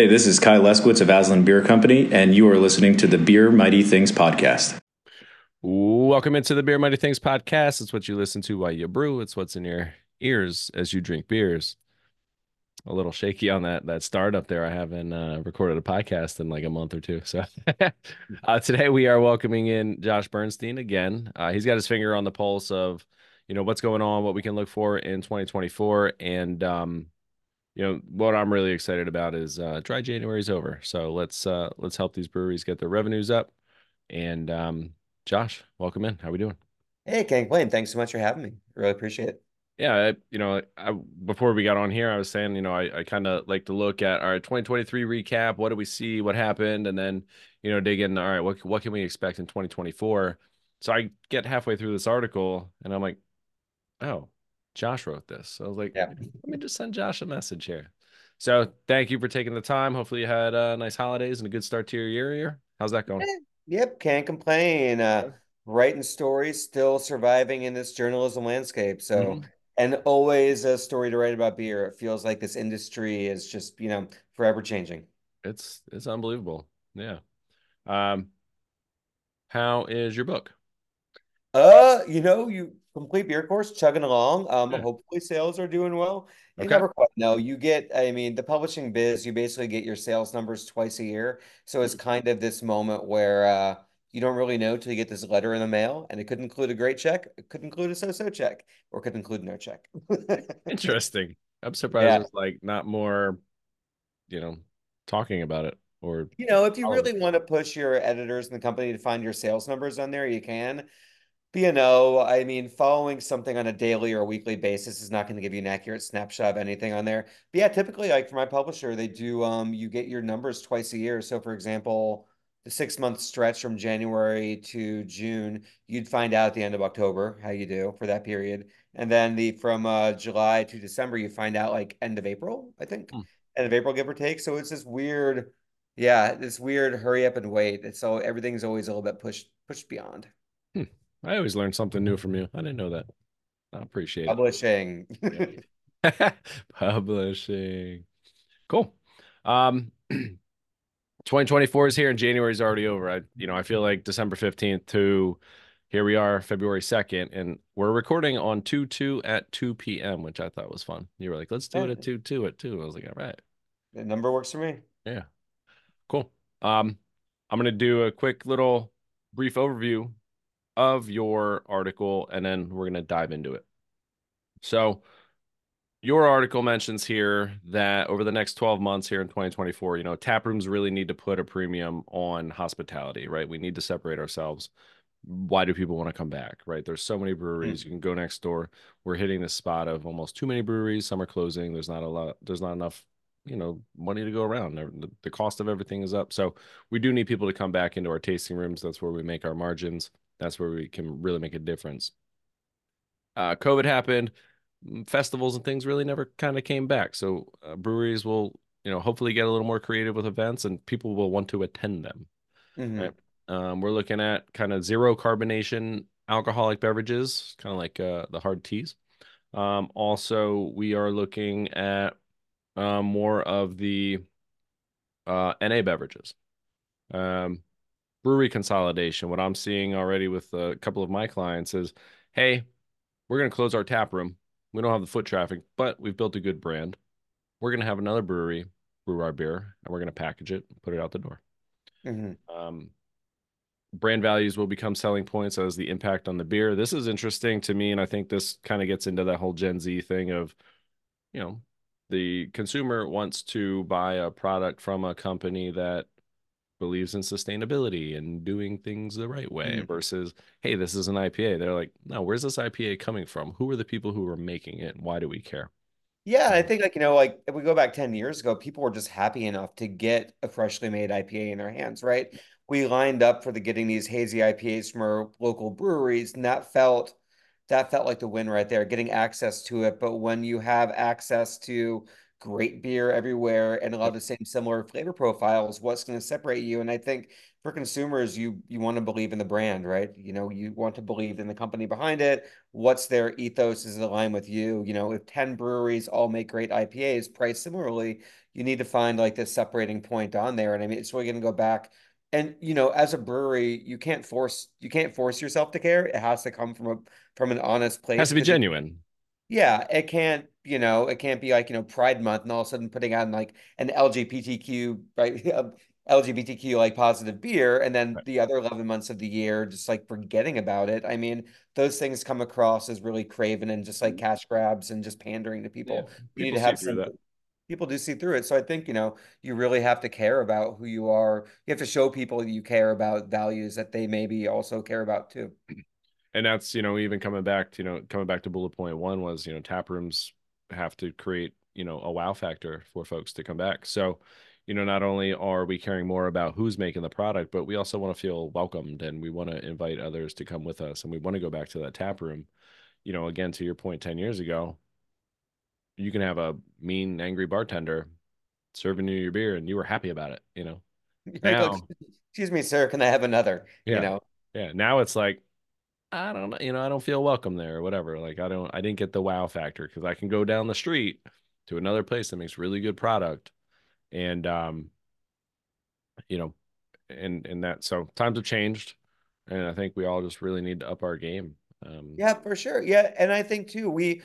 Hey, this is Kai Leskowitz of Aslan Beer Company, and you are listening to the Beer Mighty Things podcast. Welcome into the Beer Mighty Things podcast. It's what you listen to while you brew. It's what's in your ears as you drink beers. A little shaky on that that start up there. I haven't uh, recorded a podcast in like a month or two. So uh, today we are welcoming in Josh Bernstein again. Uh, he's got his finger on the pulse of you know what's going on, what we can look for in 2024, and um, you know what I'm really excited about is uh, dry January is over. So let's uh, let's help these breweries get their revenues up. And um, Josh, welcome in. How are we doing? Hey, can't complain. Thanks so much for having me. Really appreciate it. Yeah, I, you know, I, before we got on here, I was saying, you know, I, I kind of like to look at our 2023 recap. What do we see? What happened? And then, you know, dig in. All right, what what can we expect in 2024? So I get halfway through this article, and I'm like, oh, Josh wrote this. So I was like, yeah. let me just send Josh a message here. So thank you for taking the time. Hopefully you had uh, nice holidays and a good start to your year here. How's that going? Yep, can't complain. Uh, writing stories, still surviving in this journalism landscape. So, mm-hmm. and always a story to write about beer. It feels like this industry is just, you know, forever changing. It's it's unbelievable. Yeah. Um, how is your book? Uh, you know, you complete beer course chugging along. Um, yeah. hopefully sales are doing well. You okay. never quite know. You get, I mean, the publishing biz, you basically get your sales numbers twice a year. So it's mm. kind of this moment where uh you don't really know till you get this letter in the mail, and it could include a great check, it could include a so-so check, or could include no check. Interesting. I'm surprised yeah. it's like not more, you know, talking about it or you know, if you really want to push your editors in the company to find your sales numbers on there, you can. B&O, I mean, following something on a daily or weekly basis is not going to give you an accurate snapshot of anything on there. But yeah, typically, like for my publisher, they do, um, you get your numbers twice a year. So for example, the six month stretch from January to June, you'd find out at the end of October how you do for that period. And then the from uh, July to December, you find out like end of April, I think, mm. end of April, give or take. So it's this weird, yeah, this weird hurry up and wait. So everything's always a little bit pushed pushed beyond. I always learn something new from you. I didn't know that. I appreciate Publishing. it. Publishing. Cool. Um 2024 is here and January is already over. I you know, I feel like December 15th to here we are February 2nd and we're recording on 2 2 at 2 p.m., which I thought was fun. You were like, let's do it at 2 2 at 2. I was like, all right. The number works for me. Yeah. Cool. Um I'm gonna do a quick little brief overview of your article, and then we're going to dive into it. So, your article mentions here that over the next 12 months here in 2024, you know, tap rooms really need to put a premium on hospitality, right? We need to separate ourselves. Why do people want to come back, right? There's so many breweries. Mm. You can go next door. We're hitting this spot of almost too many breweries. Some are closing. There's not a lot, there's not enough, you know, money to go around. The, the cost of everything is up. So we do need people to come back into our tasting rooms. That's where we make our margins. That's where we can really make a difference. Uh, COVID happened, mm, festivals and things really never kind of came back. So uh, breweries will, you know, hopefully get a little more creative with events, and people will want to attend them. Mm-hmm. Right? Um, we're looking at kind of zero carbonation alcoholic beverages, kind of like uh, the hard teas. Um, also, we are looking at uh, more of the uh, NA beverages. Um, brewery consolidation. What I'm seeing already with a couple of my clients is, hey, we're going to close our tap room. We don't have the foot traffic, but we've built a good brand. We're going to have another brewery brew our beer, and we're going to package it, put it out the door. Mm-hmm. Um, brand values will become selling points as the impact on the beer. This is interesting to me, and I think this kind of gets into that whole Gen Z thing of, you know, the consumer wants to buy a product from a company that believes in sustainability and doing things the right way mm-hmm. versus hey this is an ipa they're like no where's this ipa coming from? Who are the people who are making it? And why do we care? Yeah i think like you know like if we go back 10 years ago people were just happy enough to get a freshly made ipa in their hands right? We lined up for the getting these hazy ipas from our local breweries and that felt that felt like the win right there getting access to it. But when you have access to great beer everywhere and a lot of the same similar flavor profiles, what's going to separate you? And I think for consumers, you you want to believe in the brand, right? You know, you want to believe in the company behind it. What's their ethos is aligned with you. You know, if 10 breweries all make great IPAs priced similarly, you need to find like this separating point on there. And I mean, it's really going to go back. And you know, as a brewery, you can't force you can't force yourself to care. It has to come from a from an honest place. it Has to be genuine. yeah, it can't, you know, it can't be like, you know, Pride Month and all of a sudden putting on like an LGBTQ, right? um, LGBTQ like positive beer and then Right. the other 11 months of the year just like forgetting about it. I mean, those things come across as really craven and just like cash grabs and just pandering to people. You need to have some people do see through it. So I think, you know, you really have to care about who you are. You have to show people you care about values that they maybe also care about too. and that's you know even coming back to you know coming back to bullet point one was you know tap rooms have to create you know a wow factor for folks to come back. So you know not only are we caring more about who's making the product but we also want to feel welcomed and we want to invite others to come with us and we want to go back to that tap room. You know again to your point 10 years ago you can have a mean angry bartender serving you your beer and you were happy about it you know? Like, Now- excuse me, sir, can I have another? Yeah. You know, Yeah, now it's like I don't know, you know, I don't feel welcome there or whatever. Like I don't I didn't get the wow factor because I can go down the street to another place that makes really good product and um you know and and that so times have changed and I think we all just really need to up our game. Um Yeah, for sure. Yeah, and I think too, we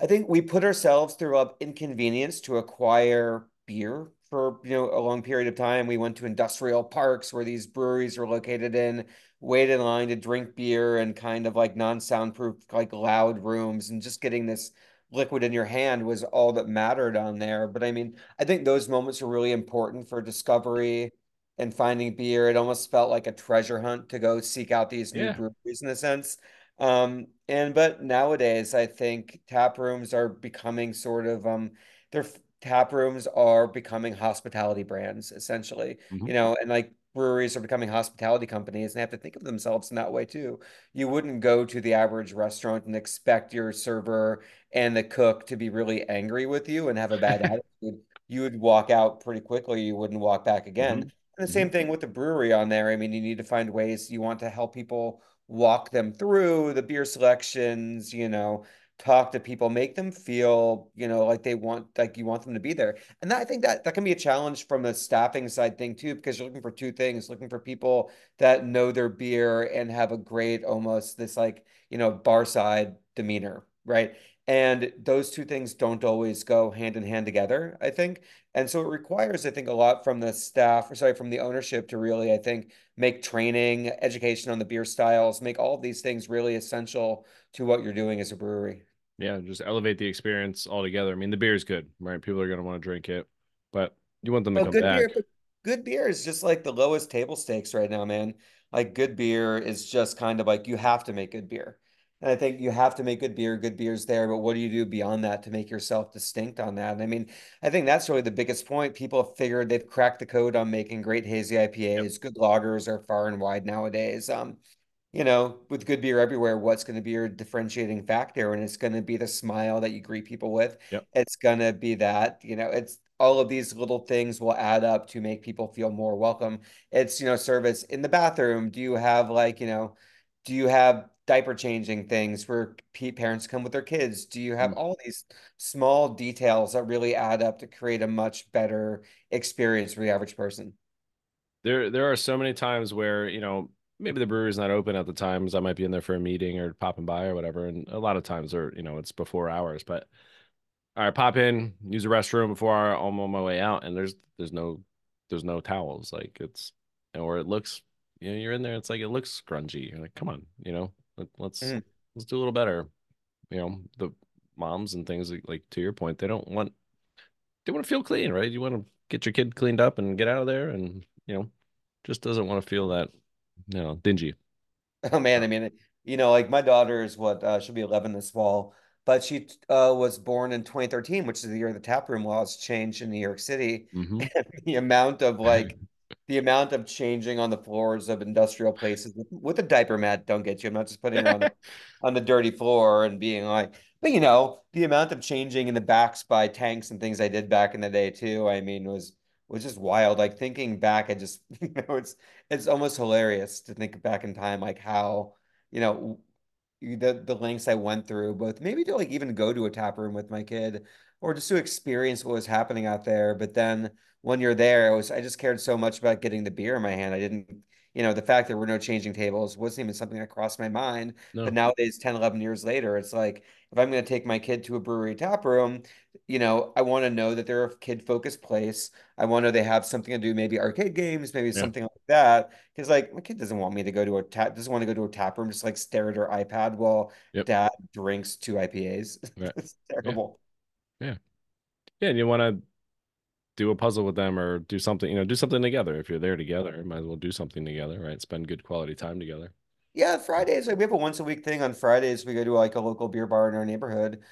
I think we put ourselves through a inconvenience to acquire beer for, you know, a long period of time. We went to industrial parks where these breweries were located in, waited in line to drink beer and kind of like non-soundproof, like loud rooms, and just getting this liquid in your hand was all that mattered on there. But I mean, I think those moments are really important for discovery and finding beer. It almost felt like a treasure hunt to go seek out these new Yeah. breweries in a sense. Um, and but nowadays, I think tap rooms are becoming sort of um, their tap rooms are becoming hospitality brands essentially. Mhm. You know, and like breweries are becoming hospitality companies, and they have to think of themselves in that way too. You wouldn't go to the average restaurant and expect your server and the cook to be really angry with you and have a bad attitude. You would walk out pretty quickly. You wouldn't walk back again. Mhm. And the same thing with the brewery on there. I mean, you need to find ways you want to help people walk them through the beer selections, you know, talk to people, make them feel, you know, like they want, like you want them to be there. And that, I think that that can be a challenge from the staffing side thing too, because you're looking for two things, looking for people that know their beer and have a great, almost this like, you know, bar side demeanor, right? And those two things don't always go hand in hand together, I think. And so it requires, I think, a lot from the staff, or sorry, from the ownership to really, I think, make training, education on the beer styles, make all these things really essential to what you're doing as a brewery. Yeah, just elevate the experience altogether. I mean, the beer is good, right? People are going to want to drink it, but you want them to come good back. beer, good beer is just like the lowest table stakes right now, man. Like good beer is just kind of like you have to make good beer. And I think you have to make good beer, good beer's there, but what do you do beyond that to make yourself distinct on that? And I mean, I think that's really the biggest point. People have figured they've cracked the code on making great hazy IPAs. Good lagers are far and wide nowadays. Um, you know, with good beer everywhere, what's going to be your differentiating factor? And it's going to be the smile that you greet people with. Yep. It's going to be that, you know, it's all of these little things will add up to make people feel more welcome. It's, you know, service in the bathroom. Do you have like, you know, do you have diaper changing things where parents come with their kids? Do you have Mm. all these small details that really add up to create a much better experience for the average person? There, there are so many times where, you know, maybe the brewery's not open at the times. I might be in there for a meeting or popping by or whatever. And a lot of times or you know, it's before hours, but all right, pop in, use the restroom before I- I'm on my way out. And there's, there's no, there's no towels. Like it's, or it looks, you know, you're in there. It's like, it looks grungy. You're like, come on, you know, let, let's, Mhm. let's do a little better. You know, the moms and things like, like to your point, they don't want, they want to feel clean, right? You want to get your kid cleaned up and get out of there and, you know, just doesn't want to feel that, know, dingy. Oh man, I mean, you know, like my daughter is what uh, she'll be 11 this fall, but she uh, was born in 2013, which is the year the tap room laws changed in New York City. Mhm. And the amount of like the amount of changing on the floors of industrial places with, a diaper mat don't get you. I'm not just putting her on the, on the dirty floor and being like, but you know, the amount of changing in the backs by tanks and things I did back in the day too. I mean, was was just wild. Like thinking back, I just you know, it's it's almost hilarious to think back in time, like how you know the the lengths I went through, both maybe to like even go to a tap room with my kid or just to experience what was happening out there. But then when you're there, it was I just cared so much about getting the beer in my hand. I didn't, you know, the fact there were no changing tables wasn't even something that crossed my mind. No. But nowadays, 10, 11 years later, it's like if I'm going to take my kid to a brewery tap room, you know, I want to know that they're a kid focused place. I want to know they have something to do, maybe arcade games, maybe Yeah. something like that. Because like my kid doesn't want me to go to a tap, doesn't want to go to a tap room, just like stare at her iPad while Yep. dad drinks two IPAs. Right. it's terrible. Yeah. Yeah, and you want to do a puzzle with them or do something, you know, do something together. If you're there together, might as well do something together, right? Spend good quality time together. Yeah, Fridays, like we have a once a week thing on Fridays. We go to like a local beer bar in our neighborhood.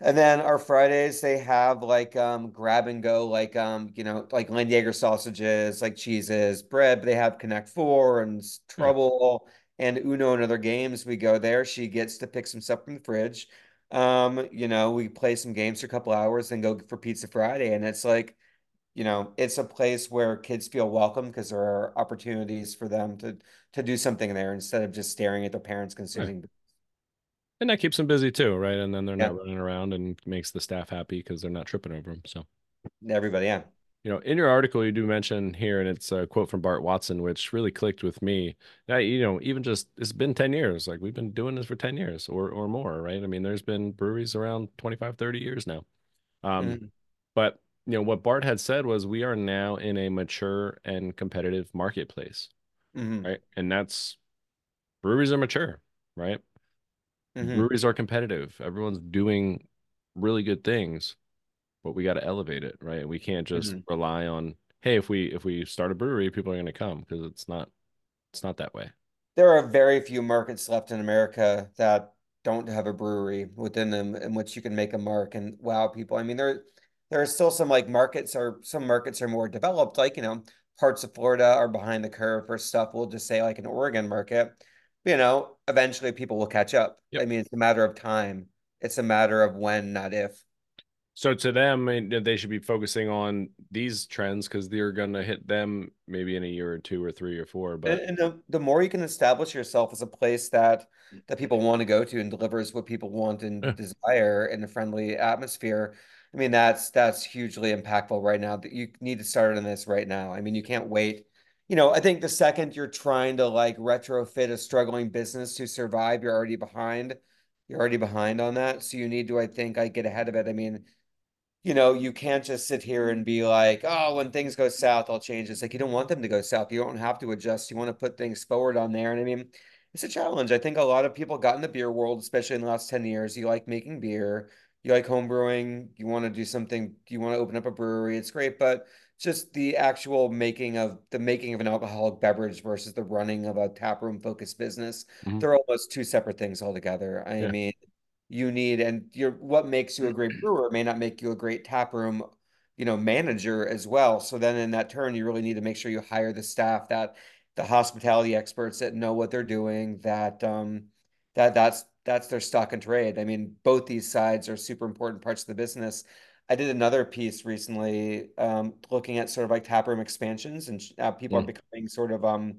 And then our Fridays they have like um grab and go, like um, you know, like Landjaeger sausages, like cheeses, bread, but they have Connect Four and Yeah. Trouble and Uno and other games. We go there. She gets to pick some stuff from the fridge. Um, you know, we play some games for a couple hours, then go for Pizza Friday. And it's like, you know, it's a place where kids feel welcome because there are opportunities for them to to do something there instead of just staring at their parents consuming. And that keeps them busy too, right? And then they're Yeah. not running around and makes the staff happy because they're not tripping over them. So, Everybody, yeah. you know, in your article, you do mention here, and it's a quote from Bart Watson, which really clicked with me. That, you know, even just it's been 10 years. Like we've been doing this for 10 years or or more, right? I mean, there's been breweries around 25, 30 years now. Um, Mhm. but you know, what Bart had said was we are now in a mature and competitive marketplace, Mhm. right? And that's breweries are mature, right? Mhm. breweries are competitive. Everyone's doing really good things, but we got to elevate it, right? We can't just Mhm. rely on, hey, if we if we start a brewery, people are going to come because it's not it's not that way. There are very few markets left in America that don't have a brewery within them in which you can make a mark and wow people. I mean, there there are still some like markets are some markets are more developed, like you know, parts of Florida are behind the curve for stuff. We'll just say like an Oregon market. You know, eventually people will catch up. Yep. I mean, it's a matter of time. It's a matter of when, not if. So to them, they should be focusing on these trends because they're going to hit them maybe in a year or two or three or four. And, But and the, the more you can establish yourself as a place that that people want to go to and delivers what people want and Yeah. desire in a friendly atmosphere, I mean that's that's hugely impactful right now. That you need to start on this right now. I mean, you can't wait. You know, I think the second you're trying to like retrofit a struggling business to survive, you're already behind. You're already behind on that. So you need to, I think, I get ahead of it. I mean, you know, you can't just sit here and be like, oh, when things go south, I'll change. It's like you don't want them to go south. You don't have to adjust. You want to put things forward on there. And I mean, it's a challenge. I think a lot of people got in the beer world, especially in the last 10 years. You like making beer, you like home brewing, you want to do something, you want to open up a brewery. It's great, but just the actual making of the making of an alcoholic beverage versus the running of a taproom focused business, Mhm. they're almost two separate things altogether. I Yeah. mean, you need and your what makes you a great brewer may not make you a great tap room you know manager as well so then in that turn you really need to make sure you hire the staff that the hospitality experts that know what they're doing that um that that's that's their stock and trade i mean both these sides are super important parts of the business i did another piece recently um looking at sort of like tap room expansions and uh, people are Mm. becoming sort of um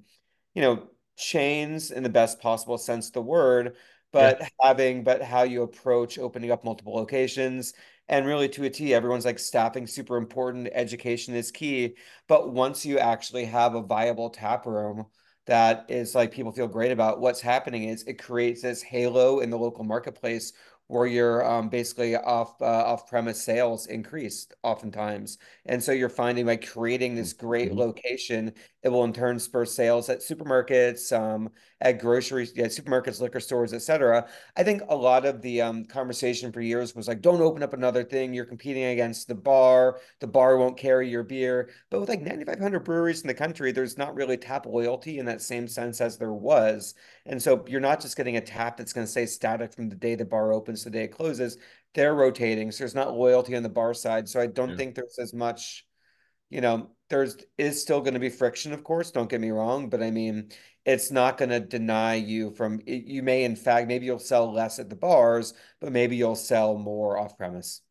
you know chains in the best possible sense of the word Yeah. but having but how you approach opening up multiple locations and really to a T everyone's like staffing super important education is key but once you actually have a viable tap room that is like people feel great about what's happening is it creates this halo in the local marketplace where your um, basically off uh, off premise sales increased oftentimes and so you're finding by creating this great Mhm. location it will in turn spur sales at supermarkets um, at grocery yeah, supermarkets, liquor stores, etc. I think a lot of the um, conversation for years was like, don't open up another thing. You're competing against the bar. The bar won't carry your beer. But with like 9,500 breweries in the country, there's not really tap loyalty in that same sense as there was. And so you're not just getting a tap that's going to stay static from the day the bar opens to the day it closes. They're rotating. So there's not loyalty on the bar side. So I don't Yeah. think there's as much you know, there's is still going to be friction, of course, don't get me wrong, but I mean, it's not going to deny you from you may in fact maybe you'll sell less at the bars, but maybe you'll sell more off premise.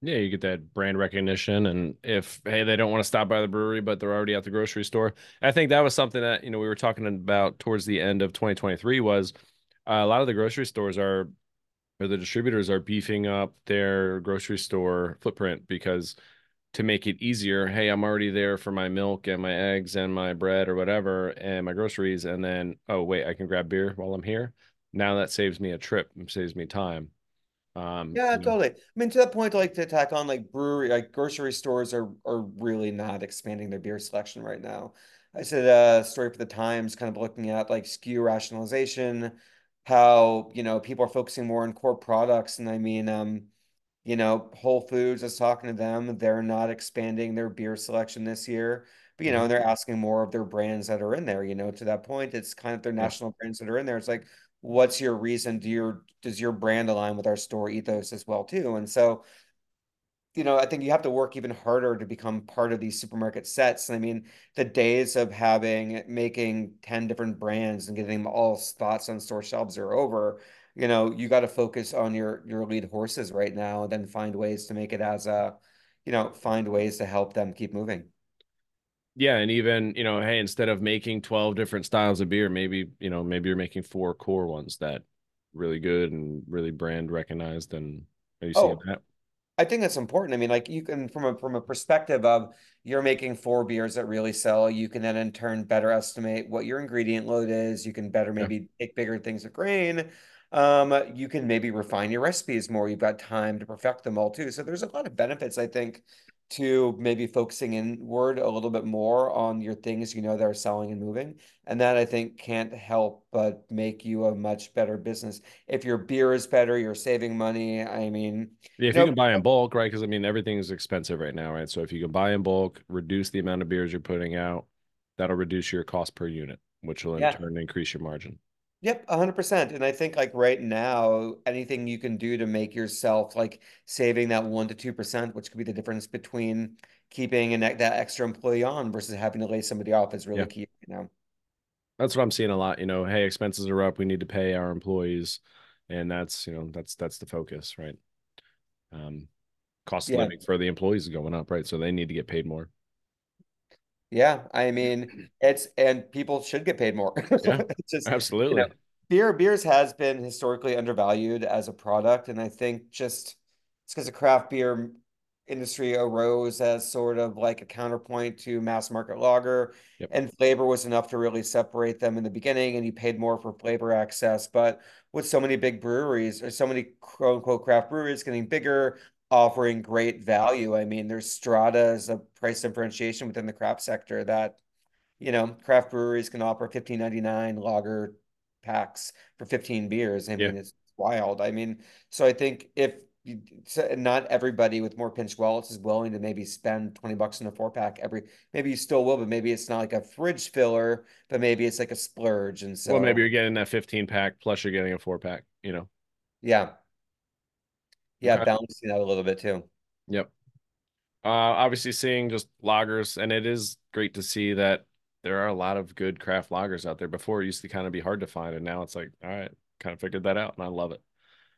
Yeah, you get that brand recognition, and if hey, they don't want to stop by the brewery, but they're already at the grocery store. I think that was something that you know we were talking about towards the end of 2023 was uh, a lot of the grocery stores are or the distributors are beefing up their grocery store footprint because to make it easier, hey, I'm already there for my milk and my eggs and my bread or whatever and my groceries, and then oh wait, I can grab beer while I'm here. Now that saves me a trip, saves me time. Um, yeah, you know. totally. I mean, to that point, like to tack on, like brewery, like grocery stores are are really not expanding their beer selection right now. I said a story for the Times, kind of looking at like SKU rationalization, how you know people are focusing more on core products, and I mean, um, you know, Whole Foods. I was talking to them; they're not expanding their beer selection this year, but you know, mm-hmm. they're asking more of their brands that are in there. You know, to that point, it's kind of their national brands that are in there. It's like, what's your reason? Do your does your brand align with our store ethos as well too? And so, you know, I think you have to work even harder to become part of these supermarket sets. And I mean, the days of having making 10 different brands and getting them all spots on store shelves are over. You know, you got to focus on your your lead horses right now and then find ways to make it as a, you know, find ways to help them keep moving. Yeah and even you know hey instead of making 12 different styles of beer maybe you know maybe you're making four core ones that really good and really brand recognized and are you seeing oh, that i think that's important. I mean like you can from a from a perspective of you're making four beers that really sell you can then in turn better estimate what your ingredient load is you can better maybe yeah. take bigger things of grain um you can maybe refine your recipes more you've got time to perfect them all too so there's a lot of benefits i think to maybe focusing inward a little bit more on your things you know that are selling and moving. And that I think can't help but make you a much better business. If your beer is better, you're saving money. I mean, yeah, if you, know, you can buy in bulk, right? Because I mean, everything is expensive right now, right? So if you can buy in bulk, reduce the amount of beers you're putting out, that'll reduce your cost per unit, which will in yeah. turn increase your margin. Yep, 100%. And I think like right now, anything you can do to make yourself like saving that 1 to 2%, which could be the difference between keeping an, that extra employee on versus having to lay somebody off is really yeah. key you know. That's what I'm seeing a lot, you know, hey, expenses are up, we need to pay our employees and that's, you know, that's that's the focus, right? Um cost of yeah. living for the employees is going up, right? So they need to get paid more. Yeah, I mean, it's and people should get paid more. Yeah, just, absolutely. You know, beer beers has been historically undervalued as a product, and I think just it's because the craft beer industry arose as sort of like a counterpoint to mass market lager, yep. and flavor was enough to really separate them in the beginning, and you paid more for flavor access. But with so many big breweries or so many quote unquote craft breweries getting bigger, offering great value. I mean, there's strata as a price differentiation within the craft sector that, you know, craft breweries can offer 15.99 lager packs for 15 beers. I mean, it's wild. I mean, so I think if you, not everybody with more pinch wallets is willing to maybe spend 20 bucks in a four pack every maybe you still will but maybe it's not like a fridge filler but maybe it's like a splurge and so well maybe you're getting that 15 pack plus you're getting a four pack you know yeah yeah, okay. balancing out a little bit too. Yep. Uh, obviously, seeing just lagers, and it is great to see that there are a lot of good craft lagers out there. Before, it used to kind of be hard to find, and now it's like, all right, kind of figured that out, and I love it.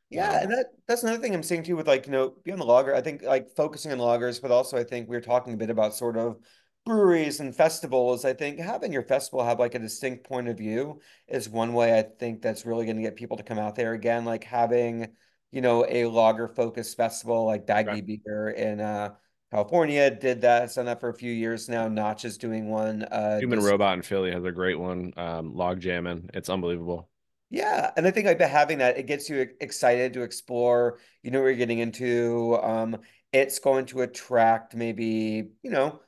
Yeah, and that that's another thing I'm seeing too with like you know beyond the lager, I think like focusing on lagers, but also I think we are talking a bit about sort of breweries and festivals. I think having your festival have like a distinct point of view is one way I think that's really going to get people to come out there again. Like having you know, a lager focused festival like Dagny right. Beer in uh, California did that. It's done that for a few years now. Notch is doing one. Uh, Human this... Robot in Philly has a great one. Um, log jamming. It's unbelievable. Yeah, and I think like by having that, it gets you excited to explore. You know what you're getting into. Um, it's going to attract maybe you know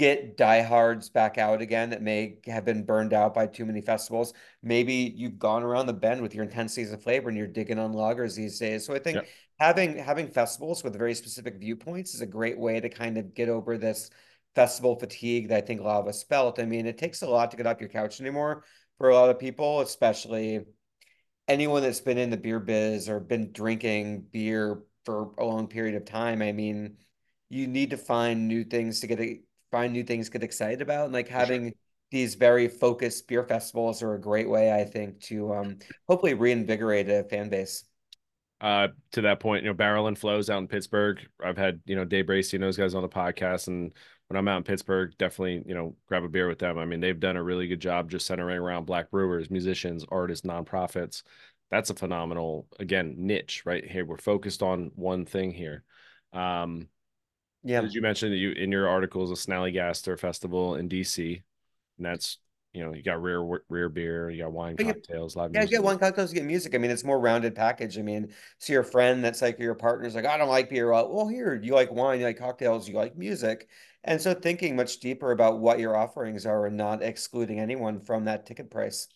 get diehards back out again that may have been burned out by too many festivals. Maybe you've gone around the bend with your intensities of flavor and you're digging on lagers these days. So I think having having festivals with very specific viewpoints is a great way to kind of get over this festival fatigue that I think a lot of us felt. I mean, it takes a lot to get off your couch anymore for a lot of people, especially anyone that's been in the beer biz or been drinking beer for a long period of time. I mean, you need to find new things to get find new things, get excited about, and like having sure. these very focused beer festivals are a great way, I think, to um, hopefully reinvigorate a fan base. Uh, to that point, you know, Barrel and Flows out in Pittsburgh. I've had you know Day Bracey and those guys on the podcast, and when I'm out in Pittsburgh, definitely you know grab a beer with them. I mean, they've done a really good job just centering around black brewers, musicians, artists, nonprofits. That's a phenomenal again niche, right? Here we're focused on one thing here. Um, yeah. As you mentioned that you in your articles, a Snallygaster Festival in DC, and that's you know you got rare rare beer, you got wine cocktails, live yeah, music. get wine cocktails, you get music. I mean, it's more rounded package. I mean, see your friend that's like your partner's like, I don't like beer. Well, well, here you like wine, you like cocktails, you like music, and so thinking much deeper about what your offerings are and not excluding anyone from that ticket price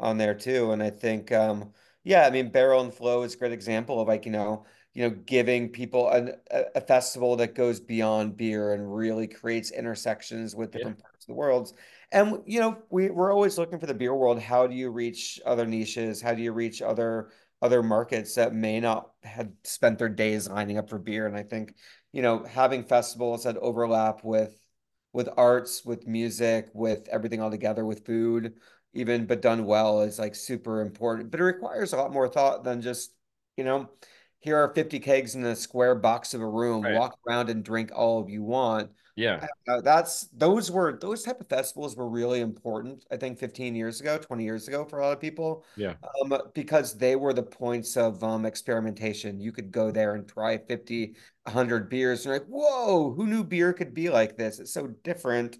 on there too. And I think, um, yeah, I mean, Barrel and Flow is a great example of like you know you know, giving people an, a, a, festival that goes beyond beer and really creates intersections with different yeah. parts of the world. And you know, we we're always looking for the beer world. How do you reach other niches? How do you reach other other markets that may not have spent their days lining up for beer? And I think, you know, having festivals that overlap with with arts, with music, with everything all together, with food, even but done well is like super important. But it requires a lot more thought than just, you know, here are 50 kegs in a square box of a room. Right. walk around and drink all of you want. Yeah. Uh, that's those were those type of festivals were really important i think 15 years ago 20 years ago for a lot of people. Yeah. Um, because they were the points of um, experimentation. You could go there and try 50 100 beers and like whoa who knew beer could be like this? It's so different.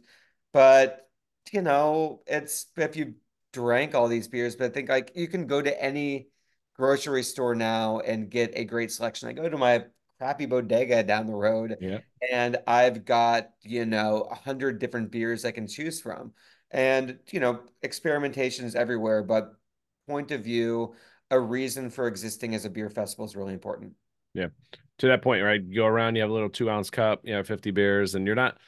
But you know it's if you drank all these beers but i think like you can go to any grocery store now and get a great selection. I go to my crappy bodega down the road yeah. and I've got, you know, a hundred different beers I can choose from. And, you know, experimentation is everywhere, but point of view, a reason for existing as a beer festival is really important. Yeah. To that point, right? You go around, you have a little two ounce cup, you have 50 beers, and you're not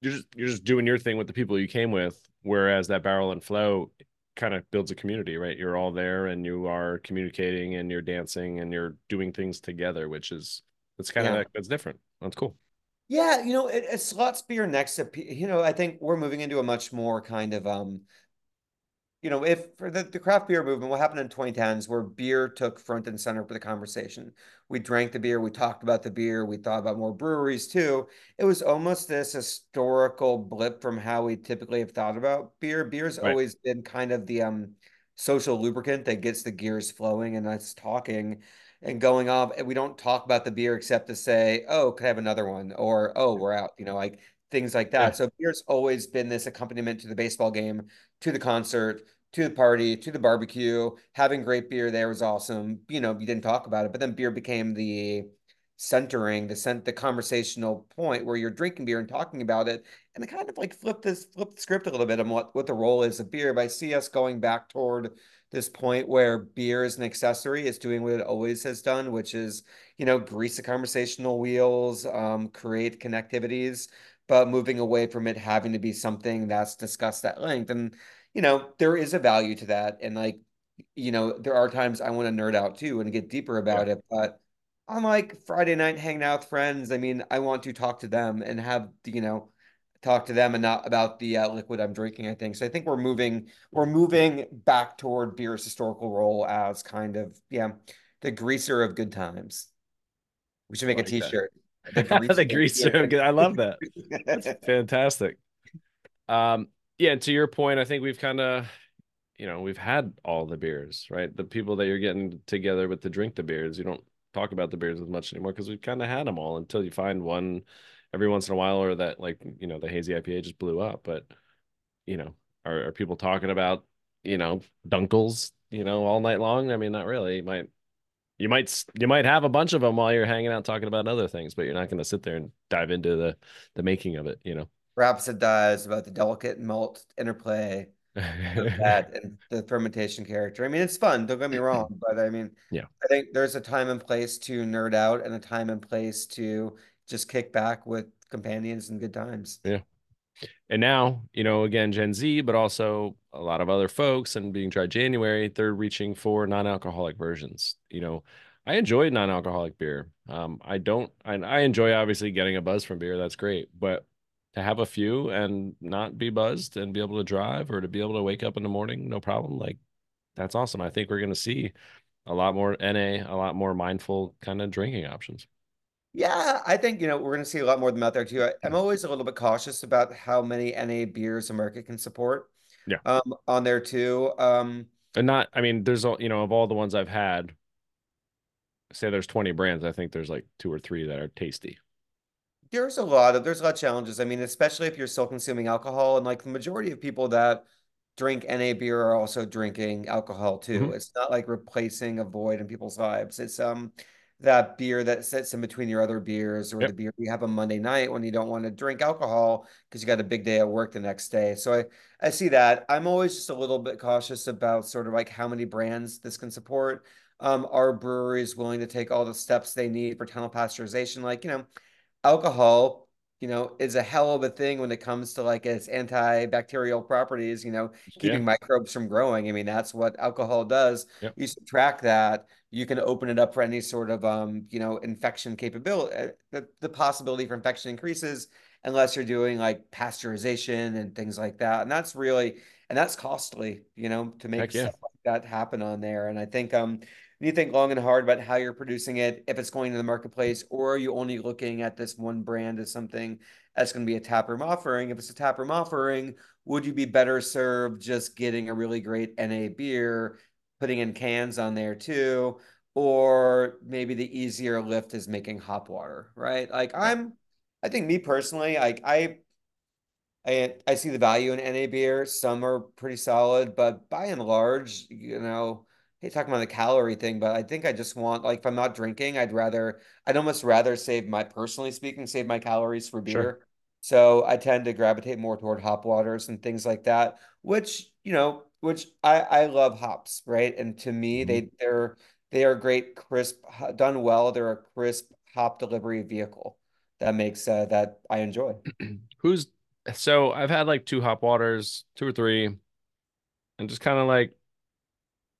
you're just you're just doing your thing with the people you came with. Whereas that barrel and flow, kind of builds a community, right? You're all there and you are communicating and you're dancing and you're doing things together, which is that's kind of that's different. That's cool. Yeah, you know, it, it slots beer next to you know, I think we're moving into a much more kind of um you know, if for the, the craft beer movement, what happened in 2010s where beer took front and center for the conversation. We drank the beer, we talked about the beer, we thought about more breweries too. It was almost this historical blip from how we typically have thought about beer. Beer's right. always been kind of the um social lubricant that gets the gears flowing and us talking and going off. And we don't talk about the beer except to say, oh, could I have another one? Or oh, we're out, you know, like things like that. Yeah. So beer's always been this accompaniment to the baseball game, to the concert, to the party, to the barbecue. Having great beer there was awesome. You know, you didn't talk about it, but then beer became the centering, the cent the conversational point where you're drinking beer and talking about it. And it kind of like flip this flip the script a little bit on what, what the role is of beer. But I see us going back toward this point where beer is an accessory is doing what it always has done, which is, you know, grease the conversational wheels, um, create connectivities, but moving away from it having to be something that's discussed at length. And you know, there is a value to that. And like, you know, there are times I want to nerd out too and get deeper about yeah. it. But on like Friday night hanging out with friends, I mean, I want to talk to them and have, you know, talk to them and not about the uh, liquid I'm drinking, I think. So I think we're moving, we're moving back toward beer's historical role as kind of, yeah, the greaser of good times. We should make like a t-shirt. The greaser. the greaser. I love that. That's fantastic. Um, yeah, and to your point, I think we've kind of, you know, we've had all the beers, right? The people that you're getting together with to drink the beers, you don't talk about the beers as much anymore because we've kind of had them all until you find one every once in a while or that like, you know, the hazy IPA just blew up. But, you know, are, are people talking about, you know, dunkels, you know, all night long? I mean, not really. You might you might you might have a bunch of them while you're hanging out talking about other things, but you're not going to sit there and dive into the the making of it, you know. Rhapsody dies about the delicate malt interplay that and the fermentation character. I mean, it's fun. Don't get me wrong, but I mean, yeah, I think there's a time and place to nerd out, and a time and place to just kick back with companions and good times. Yeah. And now, you know, again, Gen Z, but also a lot of other folks, and being Dry January, they're reaching for non-alcoholic versions. You know, I enjoy non-alcoholic beer. Um, I don't. I, I enjoy obviously getting a buzz from beer. That's great, but to have a few and not be buzzed and be able to drive or to be able to wake up in the morning, no problem. Like that's awesome. I think we're going to see a lot more NA, a lot more mindful kind of drinking options. Yeah, I think, you know, we're going to see a lot more of them out there too. I, am always a little bit cautious about how many NA beers America can support. Yeah. Um, on there too. Um, and not, I mean, there's, all you know, of all the ones I've had, say there's 20 brands, I think there's like two or three that are tasty. There's a lot of, there's a lot of challenges. I mean, especially if you're still consuming alcohol and like the majority of people that drink NA beer are also drinking alcohol too. Mm -hmm. It's not like replacing a void in people's lives. It's, um, that beer that sits in between your other beers or yep. the beer you have on Monday night when you don't want to drink alcohol because you got a big day at work the next day. So I, I see that. I'm always just a little bit cautious about sort of like how many brands this can support. Um, are breweries willing to take all the steps they need for tunnel pasteurization? Like, you know, alcohol you know, is a hell of a thing when it comes to like its antibacterial properties, you know, keeping yeah. microbes from growing. I mean, that's what alcohol does. Yep. You subtract that, you can open it up for any sort of, um, you know, infection capability. Uh, the, the possibility for infection increases unless you're doing like pasteurization and things like that. And that's really, and that's costly, you know, to make yeah. stuff that happen on there. And I think, um, you think long and hard about how you're producing it, if it's going to the marketplace, or are you only looking at this one brand as something that's going to be a taproom offering? If it's a taproom offering, would you be better served just getting a really great NA beer, putting in cans on there too? Or maybe the easier lift is making hop water, right? Like I'm, I think me personally, like I, I, I see the value in NA beer. Some are pretty solid, but by and large, you know, hey, talking about the calorie thing, but I think I just want like if I'm not drinking, I'd rather I'd almost rather save my personally speaking, save my calories for beer. Sure. So I tend to gravitate more toward hop waters and things like that, which you know, which I I love hops, right? And to me, mm-hmm. they they're they are great, crisp, done well. They're a crisp hop delivery vehicle that makes uh, that I enjoy. Who's so I've had like two hop waters, two or three, and just kind of like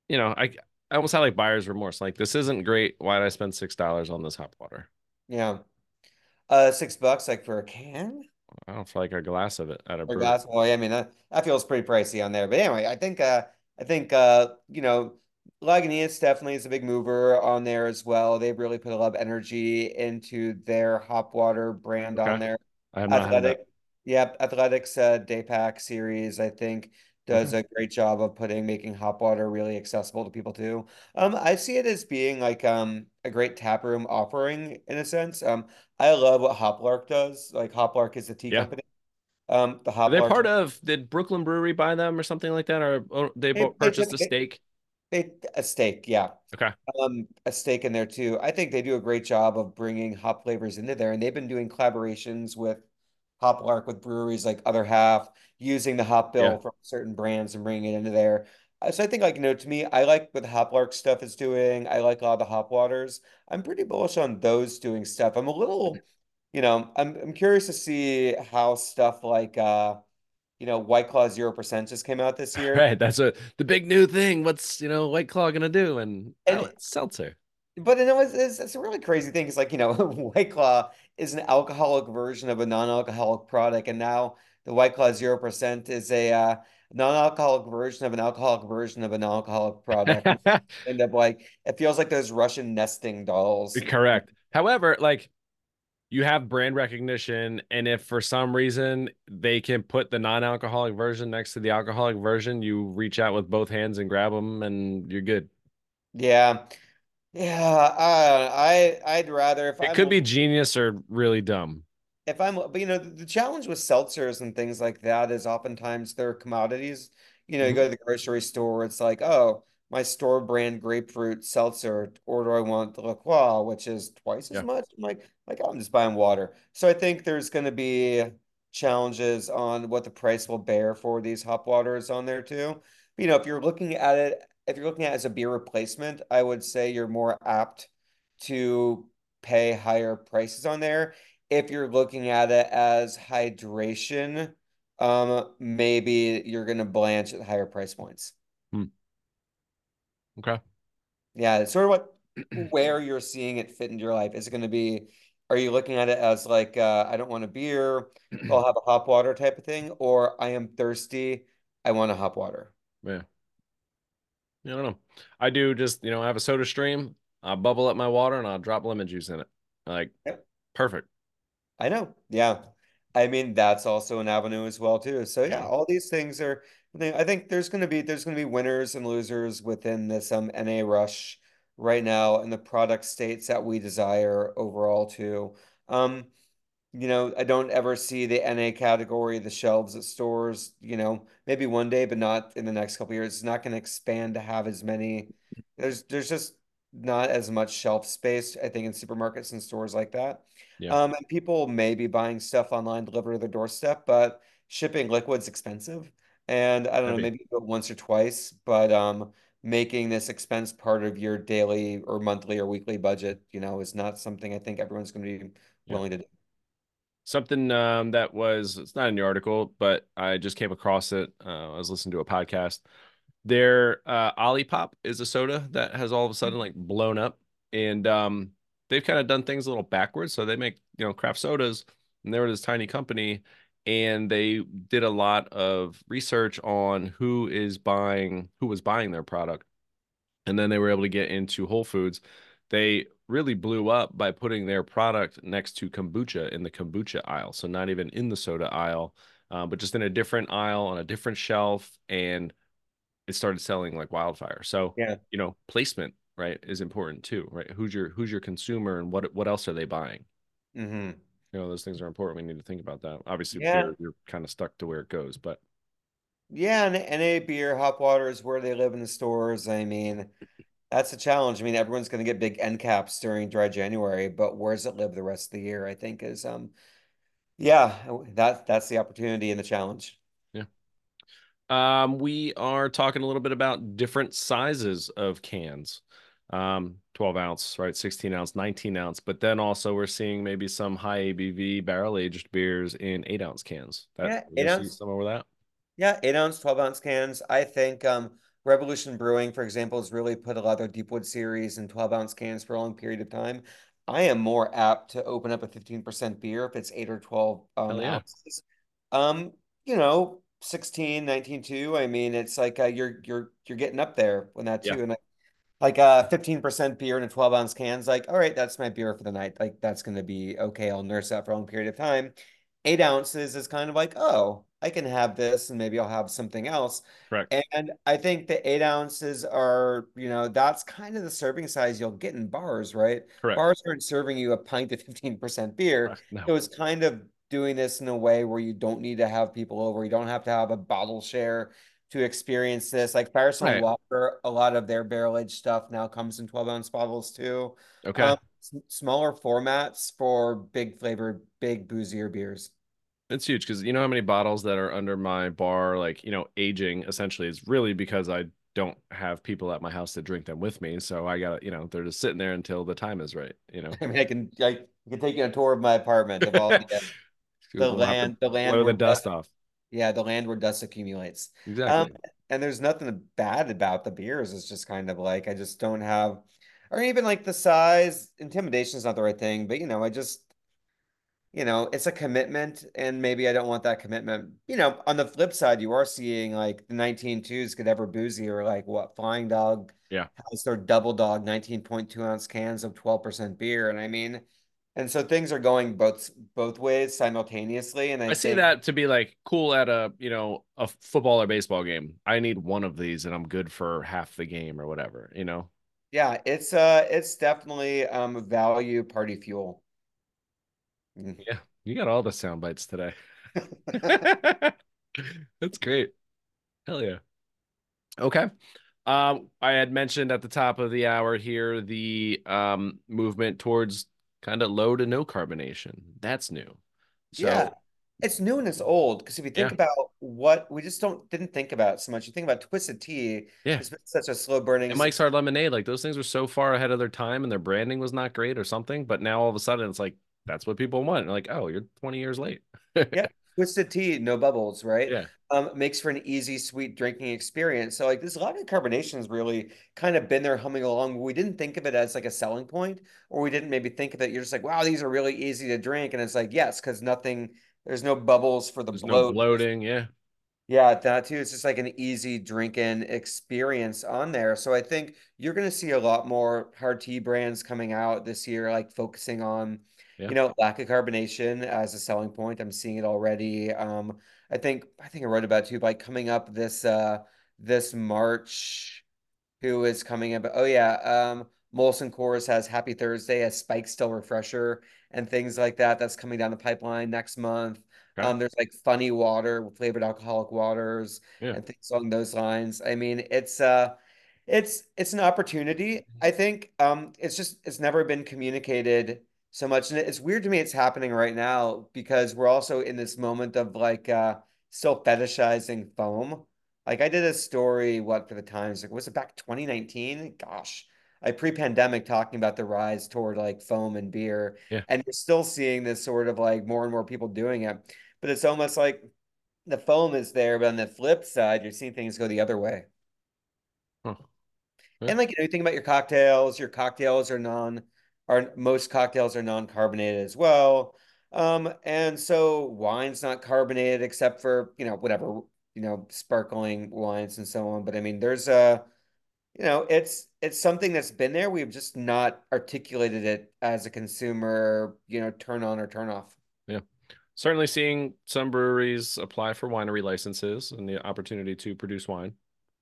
you know, I I almost had like buyer's remorse. Like this isn't great. Why did I spend six dollars on this hop water? Yeah. Uh six bucks like for a can? I don't feel like a glass of it at a, a glass. Well, I mean that, that feels pretty pricey on there. But anyway, I think uh I think uh you know Lagunitas definitely is a big mover on there as well. They've really put a lot of energy into their hop water brand okay. on there. I have not had Athletic, Yep, Athletics uh, Day Pack series. I think does mm-hmm. a great job of putting making hop water really accessible to people too. Um, I see it as being like um a great tap room offering in a sense. Um, I love what Hoplark does. Like Hoplark is a tea yeah. company. Um, the Hoplark. They're part of. Did Brooklyn Brewery buy them or something like that, or they, they purchased they, a stake? They, a stake, yeah. Okay. Um, a stake in there too. I think they do a great job of bringing hop flavors into there, and they've been doing collaborations with Hoplark with breweries like Other Half, using the hop bill yeah. from certain brands and bringing it into there. Uh, so I think like, you know, to me, I like what the Hoplark stuff is doing. I like a lot of the hop waters. I'm pretty bullish on those doing stuff. I'm a little, you know, I'm I'm curious to see how stuff like uh you know, White Claw zero percent just came out this year. Right. That's a the big new thing. What's you know White Claw gonna do? And, and oh, seltzer. But it was it's, it's a really crazy thing. It's like, you know, White Claw is an alcoholic version of a non-alcoholic product, and now the White Claw zero percent is a uh, non-alcoholic version of an alcoholic version of a non-alcoholic product. end up like it feels like those Russian nesting dolls. Correct. However, like you have brand recognition, and if for some reason they can put the non-alcoholic version next to the alcoholic version, you reach out with both hands and grab them, and you're good. Yeah. Yeah, uh, I I'd rather if it I'm, could be genius or really dumb. If I'm, but you know, the challenge with seltzers and things like that is oftentimes they're commodities. You know, mm-hmm. you go to the grocery store, it's like, oh, my store brand grapefruit seltzer, or do I want the La Croix, which is twice yeah. as much? I'm like, like I'm just buying water. So I think there's going to be challenges on what the price will bear for these hop waters on there too. But, you know, if you're looking at it if you're looking at it as a beer replacement, I would say you're more apt to pay higher prices on there. If you're looking at it as hydration, um, maybe you're gonna blanch at higher price points. Hmm. Okay. Yeah, it's sort of what where you're seeing it fit into your life. Is it gonna be Are you looking at it as like uh, I don't want a beer, I'll have a hop water type of thing, or I am thirsty, I want a hop water? Yeah. I don't know. I do just, you know, I have a soda stream, I'll bubble up my water and I'll drop lemon juice in it. Like, Yep. perfect. I know. Yeah. I mean, that's also an avenue as well too. So yeah, Yeah. all these things are I think I think there's gonna be there's gonna be winners and losers within this um NA rush right now and the product states that we desire overall too. Um, you know, I don't ever see the NA category, the shelves at stores, you know, maybe one day, but not in the next couple years. It's not going to expand to have as many. There's there's just not as much shelf space, I think, in supermarkets and stores like that. Yeah. Um, and people may be buying stuff online delivered to their doorstep, but shipping liquid's expensive. And I don't know, maybe you do it once or twice, but um, making this expense part of your daily or monthly or weekly budget, you know, is not something I think everyone's going to be Yeah. willing to do. Something um, that was, it's not in the article, but I just came across it. Uh, I was listening to a podcast. Their uh, Olipop is a soda that has all of a sudden like blown up. And um, they've kind of done things a little backwards. So they make, you know, craft sodas and they were this tiny company and they did a lot of research on who is buying, who was buying their product. And then they were able to get into Whole Foods. They really blew up by putting their product next to kombucha in the kombucha aisle. So not even in the soda aisle, uh, but just in a different aisle on a different shelf. And it started selling like wildfire. So, Yeah. you know, placement, right, is important too, right? Who's your who's your consumer and what what else are they buying? hmm You know, those things are important. We need to think about that. Obviously, Yeah. you're kind of stuck to where it goes, but Yeah, and NA beer, hop water is where they live in the stores. I mean, that's a challenge. I mean, everyone's going to get big end caps during dry January, but where does it live the rest of the year? I think is um, yeah, that that's the opportunity and the challenge. yeah. Um, we are talking a little bit about different sizes of cans. Um, 12 ounce, right? 16 ounce, 19 ounce, but then also we're seeing maybe some high ABV barrel aged beers in eight ounce cans. That Yeah, eight ounce. some over that. Yeah, eight ounce, 12 ounce cans. I think um, Revolution Brewing, for example, has really put a lot of their Deepwood series in 12 ounce cans for a long period of time. I am more apt to open up a 15% beer if it's eight or 12 um, yeah. ounces. Um, you know, 16, 19 too. I mean, it's like uh, you're you're you're getting up there when that Yeah. too. And I, like a 15% beer in a 12 ounce can's like, all right, that's my beer for the night. Like that's gonna be okay. I'll nurse that for a long period of time. Eight ounces is kind of like, oh, I can have this and maybe I'll have something else. Correct. And I think the eight ounces are, you know, that's kind of the serving size you'll get in bars, right? Correct. Bars aren't serving you a pint of 15% beer. No. It was kind of doing this in a way where you don't need to have people over. You don't have to have a bottle share to experience this. Like Firestone Right. Walker, a lot of their barrel aged stuff now comes in 12 ounce bottles too. Okay. Um, smaller formats for big flavored, big boozier beers. It's huge because you know how many bottles that are under my bar, like, you know, aging essentially is really because I don't have people at my house to drink them with me. So I got, you know, they're just sitting there until the time is right, you know. I mean, I can I, I can take you on a tour of my apartment of all the, the land, the land blow the dust, off. Yeah, the land where dust accumulates. Um, Exactly. and there's nothing bad about the beers. It's just kind of like I just don't have, or even like the size. Intimidation is not the right thing, but you know, I just, you know, it's a commitment, and maybe I don't want that commitment. You know, on the flip side, you are seeing like the 19 twos get ever boozier, like what Flying Dog Yeah. has their double dog 19.2 ounce cans of 12% beer. And I mean, and so things are going both both ways simultaneously. And I, I see that to be like cool at a, you know, a football or baseball game. I need one of these and I'm good for half the game or whatever, you know? Yeah, it's uh it's definitely um value party fuel. Mm. Yeah. You got all the sound bites today. That's great. Hell yeah. Okay. Um, I had mentioned at the top of the hour here the um movement towards kind of low to no carbonation. That's new. So Yeah. It's new and it's old because if you think Yeah. about what we just don't didn't think about so much. You think about Twisted Tea, yeah. it's been such a slow burning. And Mike's Hard Lemonade, like those things were so far ahead of their time and their branding was not great or something. But now all of a sudden it's like that's what people want. And like, oh, you're 20 years late. Yeah, Twisted Tea, no bubbles, right? Yeah. Um, makes for an easy, sweet drinking experience. So like this lager carbonation has really kind of been there humming along. We didn't think of it as like a selling point, or we didn't maybe think of it. You're just like, wow, these are really easy to drink, and it's like yes, because nothing, there's no bubbles for the There's bloat. no bloating. Yeah. Yeah, that too. It's just like an easy drinking experience on there. So I think you're going to see a lot more hard tea brands coming out this year, like focusing on, Yeah. you know, lack of carbonation as a selling point. I'm seeing it already. Um, I think I think I wrote about too, like coming up this uh this March, who is coming up. Oh yeah, um, Molson Coors has Happy Thursday, a Spike Still Refresher, and things like that. That's coming down the pipeline next month. Okay. Um, there's like funny water, flavored alcoholic waters, Yeah. and things along those lines. I mean, it's uh, it's it's an opportunity. I think um, it's just it's never been communicated so much, and it's weird to me it's happening right now because we're also in this moment of like uh, still fetishizing foam. Like I did a story, what for the Times? Like was it back 2019? Gosh, like pre-pandemic, talking about the rise toward like foam and beer, Yeah. and you're still seeing this sort of like more and more people doing it. But it's almost like the foam is there, but on the flip side, you're seeing things go the other way. Huh. Yeah. And like you know, you think about your cocktails, your cocktails are non are most cocktails are non-carbonated as well. Um, and so wine's not carbonated except for, you know, whatever, you know, sparkling wines and so on. But I mean, there's a, you know, it's it's something that's been there. We've just not articulated it as a consumer, you know, turn on or turn off. Yeah. Certainly seeing some breweries apply for winery licenses and the opportunity to produce wine.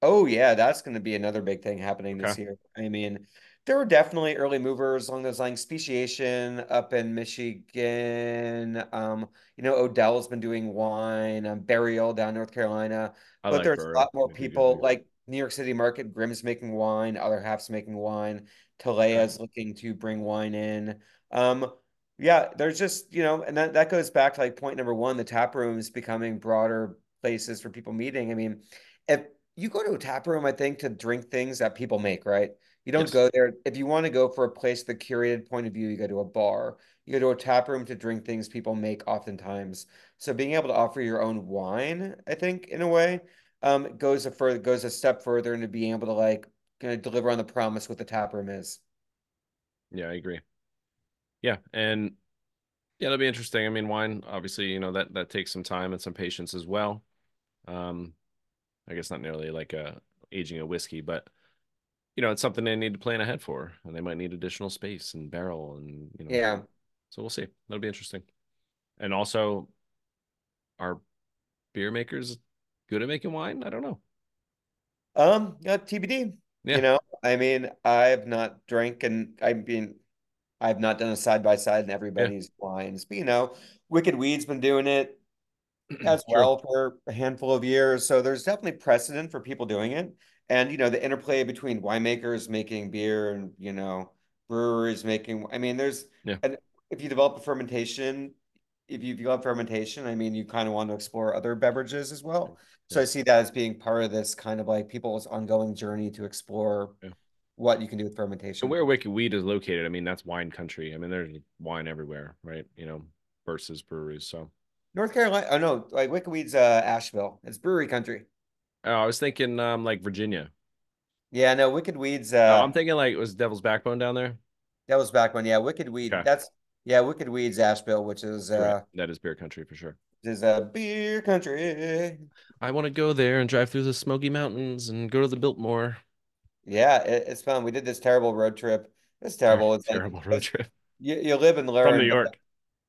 Oh yeah, that's going to be another big thing happening this year. I mean, there were definitely early movers along those lines. Speciation up in Michigan. Um, you know, Odell's been doing wine. Um, Burial down North Carolina. I But like there's a lot more people like New York City market. Grimm's making wine. Other half's making wine. Talea's looking to bring wine in. Um, yeah, there's just, you know, and that, that goes back to like point number one, the tap rooms becoming broader places for people meeting. I mean, if you go to a tap room, I think, to drink things that people make, right? You don't Yes. go there. If you want to go for a place, the curated point of view, you go to a bar. You go to a tap room to drink things people make oftentimes. So being able to offer your own wine, I think, in a way, um, goes a further goes a step further into being able to like kind of deliver on the promise what the tap room is. Yeah, I agree. Yeah, and yeah, that'll be interesting. I mean, wine, obviously, you know, that that takes some time and some patience as well. Um, I guess not nearly like a aging a whiskey, but you know, it's something they need to plan ahead for, and they might need additional space and barrel and you know. Yeah. So we'll see. That'll be interesting. And also, are beer makers good at making wine? I don't know. Um, yeah, TBD. Yeah. You know, I mean, I've not drank and I mean, I've not done a side by side in everybody's wines, but you know, Wicked Weed's been doing it as well for a handful of years. So there's definitely precedent for people doing it. And you know, the interplay between winemakers making beer and you know, breweries making I mean, there's Yeah. and if you develop a fermentation, if you develop fermentation, I mean, you kind of want to explore other beverages as well. So Yeah. I see that as being part of this kind of like people's ongoing journey to explore Yeah. what you can do with fermentation. So where Wicked Weed is located, I mean, that's wine country. I mean, there's wine everywhere, right? You know, versus breweries. So North Carolina, oh no, like Wicked Weed's uh Asheville. It's brewery country. Oh, I was thinking um like Virginia. Yeah, no, Wicked Weed's Oh, uh I'm thinking like it was Devil's Backbone down there. that was back yeah, Wicked Weed. Okay. That's yeah, Wicked Weed's Asheville, which is right. uh That is beer country for sure. is a beer country. I want to go there and drive through the Smoky Mountains and go to the Biltmore. Yeah, it, it's fun. We did this terrible road trip. It's terrible. It's like Terrible road trip you, you live and learn. from New York.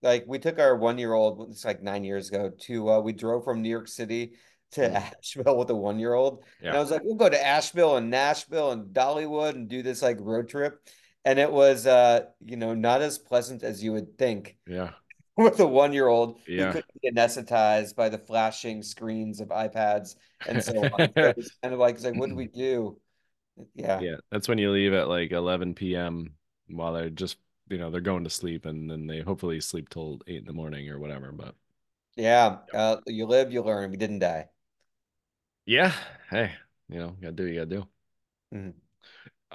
Like we took our one year old, it's like nine years ago, to uh, we drove from New York City to Mm. Asheville with a one year old. And I was like, we'll go to Asheville and Nashville and Dollywood and do this like road trip. And it was uh, you know, not as pleasant as you would think Yeah. with a one year old who couldn't be anesthetized by the flashing screens of iPads and so on. It was kind of like, it's like, what do we do? Yeah. Yeah. That's when you leave at like 11 p.m. while they're just, you know, they're going to sleep and then they hopefully sleep till eight in the morning or whatever. But Yeah. Uh, you live, you learn. We didn't die. Yeah, hey, you know, gotta do what you gotta do. Mhm.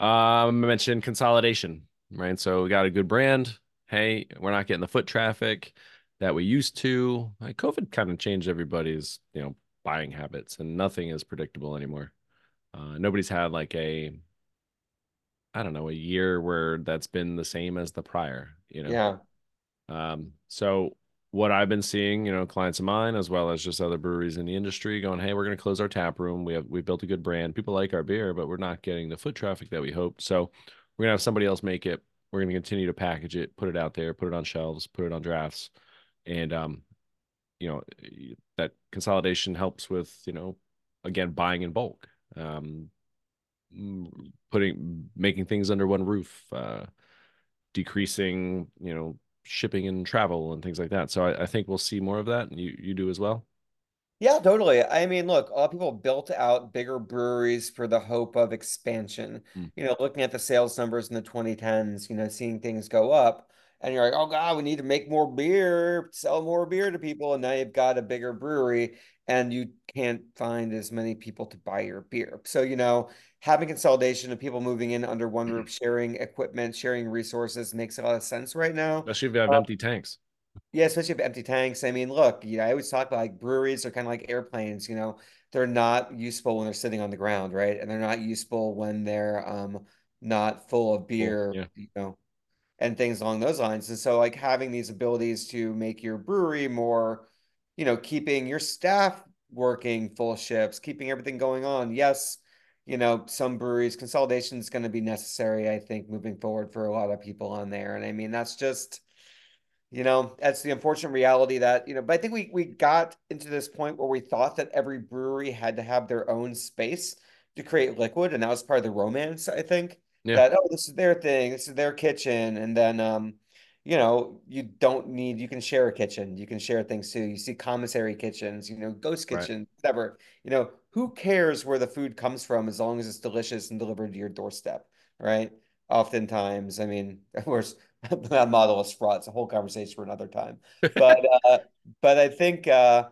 Um, I mentioned consolidation, right? So we got a good brand. Hey, we're not getting the foot traffic that we used to. Like COVID kind of changed everybody's, you know, buying habits, and nothing is predictable anymore. Uh, nobody's had like a, I don't know, a year where that's been the same as the prior. You know. Yeah. Um, so what I've been seeing, you know, clients of mine as well as just other breweries in the industry going, "Hey, we're going to close our tap room. We have we built a good brand. People like our beer, but we're not getting the foot traffic that we hoped. So we're going to have somebody else make it. We're going to continue to package it, put it out there, put it on shelves, put it on drafts, and um, you know, that consolidation helps with you know, again, buying in bulk, um, putting making things under one roof, uh, decreasing you know shipping and travel and things like that. So I, I think we'll see more of that, and you you do as well. Yeah, totally. I mean, look, a lot of people built out bigger breweries for the hope of expansion. Mm. You know, looking at the sales numbers in the 2010s, you know, seeing things go up, and you're like, oh God, we need to make more beer, sell more beer to people. And now you've got a bigger brewery and you can't find as many people to buy your beer. So, you know, having consolidation of people moving in under one roof, sharing equipment, sharing resources makes a lot of sense right now. Especially if you have Uh, empty tanks. yeah, especially if empty tanks. I mean, look, you know, I always talk about like breweries are kind of like airplanes, you know, they're not useful when they're sitting on the ground, right? And they're not useful when they're um not full of beer, yeah. you know, and things along those lines. And so like having these abilities to make your brewery more, you know, keeping your staff working full shifts, keeping everything going on. Yes, you know, some breweries consolidation is going to be necessary, I think, moving forward for a lot of people on there. And I mean, that's just you know, that's the unfortunate reality that, you know, but I think we we got into this point where we thought that every brewery had to have their own space to create liquid, and that was part of the romance, I think. Yeah. That, oh, this is their thing, this is their kitchen, and then um, you know, you don't need you can share a kitchen, you can share things too. You see commissary kitchens, you know, ghost Right. kitchen, whatever. You know, who cares where the food comes from as long as it's delicious and delivered to your doorstep, right? Oftentimes, I mean, of course, that model is fraught. It's a whole conversation for another time. But uh, but I think uh,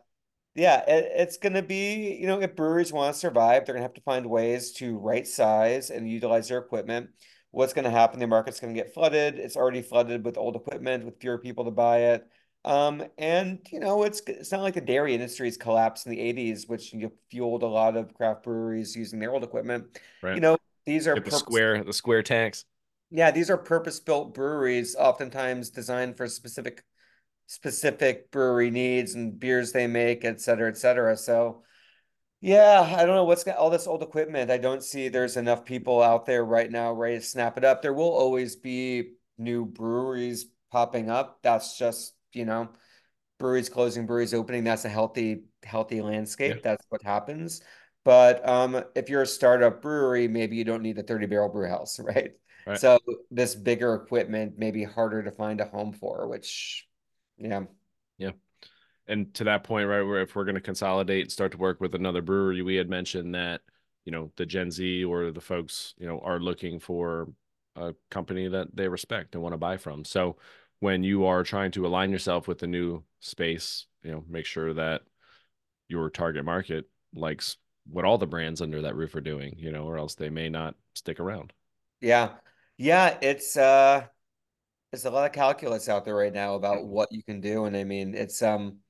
yeah, it, it's gonna be, you know, if breweries want to survive, they're gonna have to find ways to right size and utilize their equipment. What's gonna happen? The market's gonna get flooded. It's already flooded with old equipment, with fewer people to buy it. Um, and you know, it's it's not like the dairy industry's collapsed in the 80s, which you know, fueled a lot of craft breweries using their old equipment. Right. You know, these are the purpose square the square tanks. yeah, these are purpose-built breweries, oftentimes designed for specific specific brewery needs and beers they make, et cetera, et cetera. So yeah, I don't know what's got all this old equipment. I don't see there's enough people out there right now ready to snap it up. There will always be new breweries popping up. That's just, you know, breweries closing, breweries opening. That's a healthy, healthy landscape. Yeah. That's what happens. But um, if you're a startup brewery, maybe you don't need a 30 barrel brew house, right? Right. So this bigger equipment may be harder to find a home for, which, yeah. And to that point, right, where if we're going to consolidate and start to work with another brewery, we had mentioned that you know the Gen Z or the folks you know are looking for a company that they respect and want to buy from. So when you are trying to align yourself with the new space, you know, make sure that your target market likes what all the brands under that roof are doing, you know, or else they may not stick around. Yeah. Yeah, it's uh there's a lot of calculus out there right now about Mm-hmm. what you can do. And I mean it's um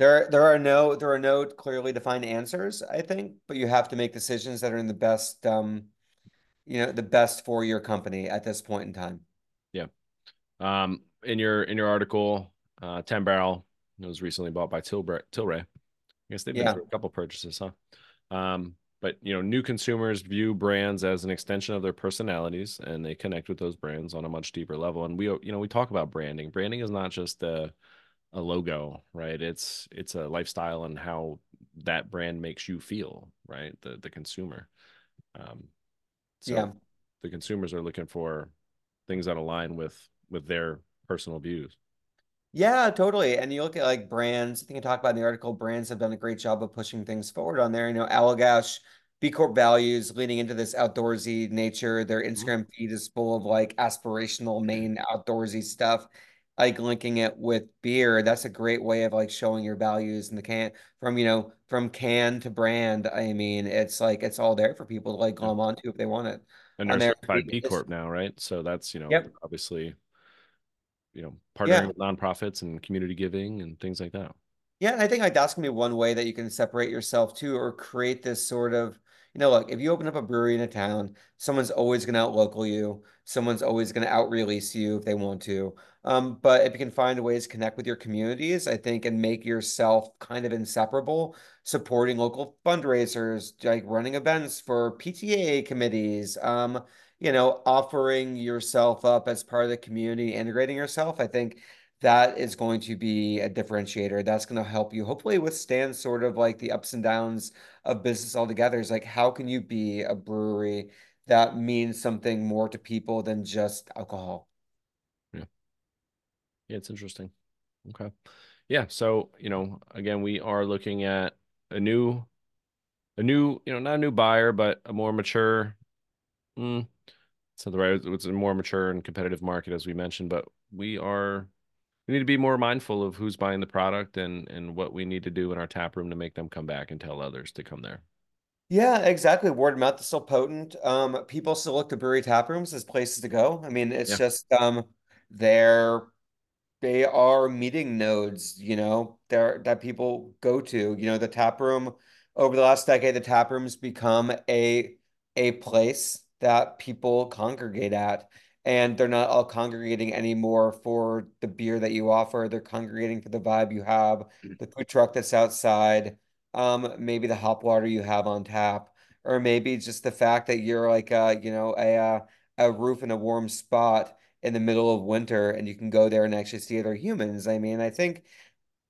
there there are no there are no clearly defined answers, I think, but you have to make decisions that are in the best um you know the best for your company at this point in time. Yeah. Um, in your in your article, uh, Ten Barrel was recently bought by Tilray. Tilray. I guess they've been Yeah. through a couple purchases, huh? Um, but you know, new consumers view brands as an extension of their personalities, and they connect with those brands on a much deeper level. And we, you know, we talk about branding. Branding is not just a a logo, right? It's it's a lifestyle and how that brand makes you feel, right? The the consumer. Um, so Yeah. the consumers are looking for things that align with with their personal views. Yeah, totally. And you look at like brands, I think I talked about in the article, brands have done a great job of pushing things forward on there. You know, Allagash, B Corp values leaning into this outdoorsy nature. Their Instagram feed is full of like aspirational Maine outdoorsy stuff, like linking it with beer. That's a great way of like showing your values in the can from, you know, from can to brand. I mean, it's like it's all there for people to like Yeah. glom onto if they want it. And they're certified B Corp now, right? So that's, you know, Yep. obviously, you know, partnering Yeah. with nonprofits and community giving and things like that. Yeah, and I think like that's gonna be one way that you can separate yourself too, or create this sort of, you know, look, if you open up a brewery in a town, someone's always gonna outlocal you, someone's always gonna out-release you if they want to. Um, but if you can find ways to connect with your communities, I think, and make yourself kind of inseparable, supporting local fundraisers, like running events for PTA committees, um, you know, offering yourself up as part of the community, integrating yourself, I think that is going to be a differentiator. That's going to help you hopefully withstand sort of like the ups and downs of business altogether. Is like, how can you be a brewery that means something more to people than just alcohol? Yeah. It's interesting. Okay. Yeah. So, you know, again, we are looking at a new, a new, you know, not a new buyer, but a more mature, mm, it's not the right, it's a more mature and competitive market, as we mentioned, but we are we need to be more mindful of who's buying the product and and what we need to do in our tap room to make them come back and tell others to come there. Yeah, exactly. Word of mouth is still potent. Um, people still look to brewery tap rooms as places to go. I mean, it's Yeah. just um, they're they are meeting nodes, you know, there that people go to. You know, the tap room over the last decade, the tap room's become a a place that people congregate at. And they're not all congregating anymore for the beer that you offer. They're congregating for the vibe you have, the food truck that's outside, um, maybe the hop water you have on tap, or maybe just the fact that you're like a, you know, a a roof in a warm spot in the middle of winter and you can go there and actually see other humans. I mean, I think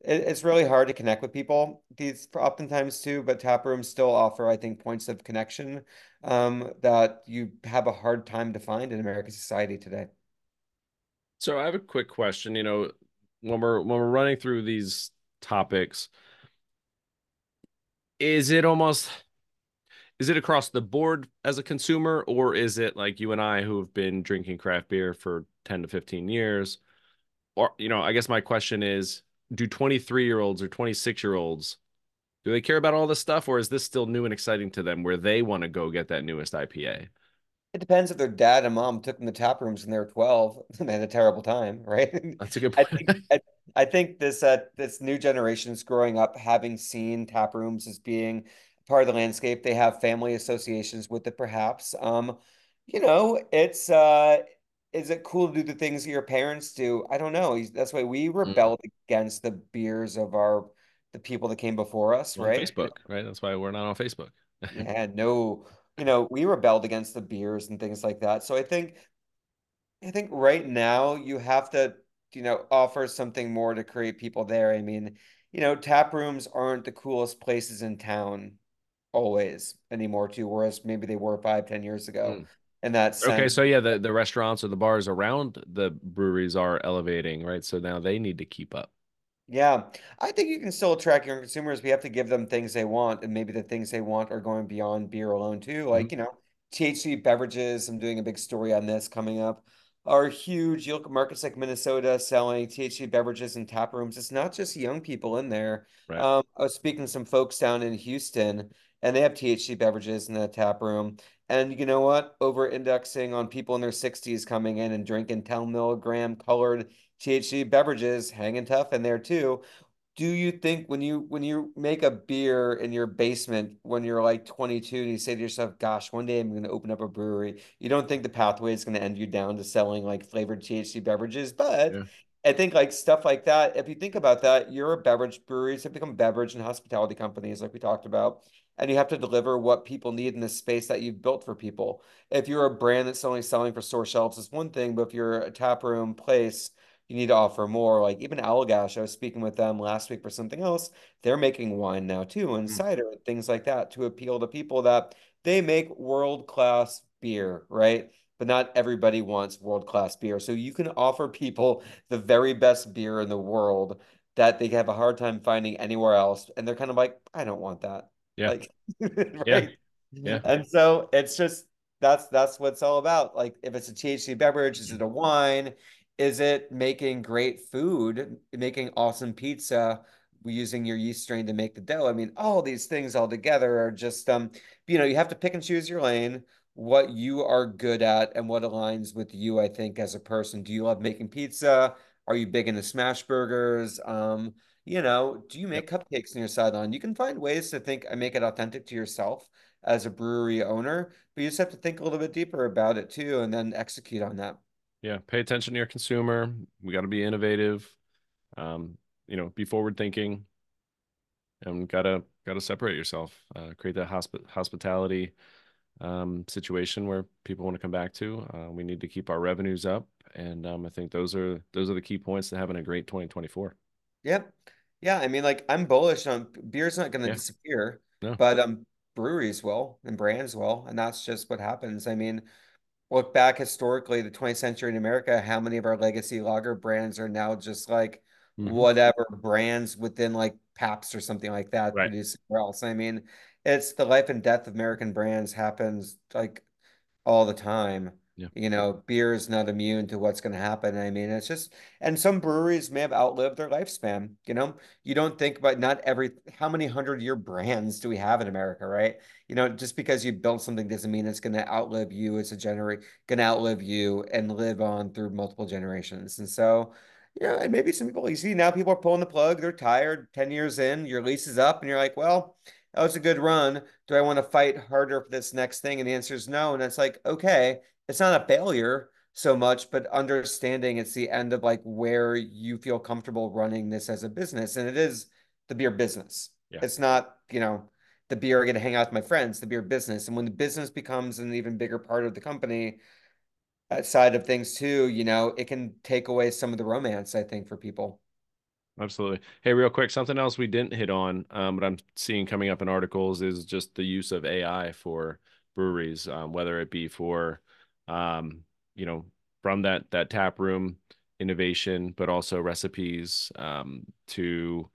it, it's really hard to connect with people these oftentimes too, but tap rooms still offer, I think, points of connection um, that you have a hard time to find in American society today. So I have a quick question. You know, when we're when we're running through these topics, is it almost is it across the board as a consumer, or is it like you and I who have been drinking craft beer for 10 to 15 years? Or, you know, I guess my question is, do 23 year olds or 26 year olds do they care about all this stuff, or is this still new and exciting to them where they want to go get that newest IPA? It depends if their dad and mom took them to tap rooms when they were 12 and they had a terrible time, right? That's a good I think I, I think this uh this new generation is growing up having seen tap rooms as being part of the landscape. They have family associations with it, perhaps. Um, you know, it's uh is it cool to do the things that your parents do? I don't know. That's why we Mm. rebelled against the beers of our the people that came before us, on right? Facebook, right? That's why we're not on Facebook. Yeah, no, you know, we rebelled against the beers and things like that. So I think I think right now you have to, you know, offer something more to create people there. I mean, you know, tap rooms aren't the coolest places in town always anymore too, whereas maybe they were five, ten years ago Mm. in that Okay, so yeah, the, the restaurants or the bars around the breweries are elevating, right? So now they need to keep up. Yeah, I think you can still attract young consumers. We have to give them things they want, and maybe the things they want are going beyond beer alone too. Mhm. Like, you know, THC beverages, I'm doing a big story on this coming up, are huge. You look at markets like Minnesota selling THC beverages in tap rooms. It's not just young people in there. Right. Um, I was speaking to some folks down in Houston, and they have THC beverages in the tap room. And you know what? Over indexing on people in their 60s coming in and drinking 10 milligram colored THC beverages hanging tough in there too. Do you think when you when you make a beer in your basement when you're like 22 and you say to yourself, "Gosh, one day I'm going to open up a brewery," you don't think the pathway is going to end you down to selling like flavored THC beverages? But Yeah. I think like stuff like that, if you think about that, you're a beverage breweries have become beverage and hospitality companies, like we talked about, and you have to deliver what people need in the space that you've built for people. If you're a brand that's only selling for store shelves, it's one thing, but if you're a tap room place you need to offer more. Like even Allagash, I was speaking with them last week for something else. They're making wine now too, and Mm. cider and things like that to appeal to people that they make world-class beer, right? But not everybody wants world-class beer. So you can offer people the very best beer in the world that they have a hard time finding anywhere else. And they're kind of like, I don't want that. Yeah. Like, Yeah. right? Yeah. And so it's just that's that's what it's all about. Like if it's a THC beverage, is it a wine? Is it making great food, making awesome pizza using your yeast strain to make the dough? I mean, all these things all together are just um, you know, you have to pick and choose your lane, what you are good at and what aligns with you, I think, as a person. Do you love making pizza? Are you big into smash burgers? Um, you know, do you make cupcakes in your salon? You can find ways to think and make it authentic to yourself as a brewery owner, but you just have to think a little bit deeper about it too, and then execute on that. Yeah, pay attention to your consumer. We got to be innovative. Um, you know, be forward thinking, and gotta gotta separate yourself. Uh, create that hosp- hospitality um, situation where people want to come back to. Uh, we need to keep our revenues up, and um, I think those are those are the key points to having a great 2024. Yep. Yeah, I mean, like I'm bullish on beer's not going to Yeah. disappear, No. but um, breweries will and brands will, and that's just what happens. I mean, look back historically, the 20th century in America, how many of our legacy lager brands are now just like Mhm. whatever brands within like Pabst or something like that Right. produced somewhere else. I mean, it's the life and death of American brands happens like all the time. Yeah. You know, beer is not immune to what's going to happen. I mean, it's just, and some breweries may have outlived their lifespan. You know, you don't think about not every, how many hundred year brands do we have in America, right? You know, just because you build something doesn't mean it's going to outlive you. It's a generate, going to outlive you and live on through multiple generations. And so, you know, and maybe some people, you see now people are pulling the plug, they're tired, 10 years in, your lease is up, and you're like, well, Oh, that was a good run. Do I want to fight harder for this next thing? And the answer is no. And it's like, okay, it's not a failure so much, but understanding it's the end of like where you feel comfortable running this as a business. And it is the beer business. Yeah. It's not, you know, the beer I get to hang out with my friends, the beer business. And when the business becomes an even bigger part of the company, that side of things too, you know, it can take away some of the romance, I think, for people. Absolutely. Hey, real quick, something else we didn't hit on, um, but I'm seeing coming up in articles is just the use of AI for breweries, um, whether it be for, um, you know, from that that tap room innovation, but also recipes um, to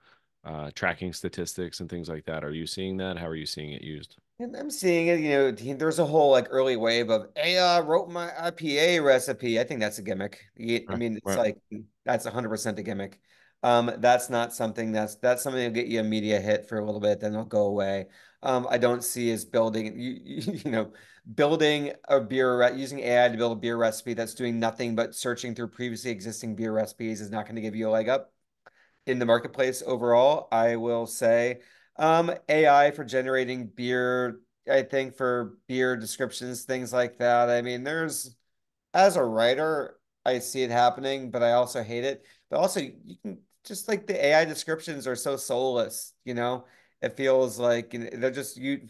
uh, tracking statistics and things like that. Are you seeing that? How are you seeing it used? And I'm seeing it, you know, there's a whole like early wave of, hey, I wrote my IPA recipe. I think that's a gimmick. I mean, it's right. like that's 100% a gimmick. Um, that's not something that's that's something that'll get you a media hit for a little bit, then it'll go away. Um, I don't see as building you, you, know, building a beer using AI to build a beer recipe that's doing nothing but searching through previously existing beer recipes is not going to give you a leg up in the marketplace overall. I will say um, AI for generating beer, I think for beer descriptions, things like that. I mean, there's, as a writer, I see it happening, but I also hate it. But also, you can just like the AI descriptions are so soulless, you know? It feels like they're just you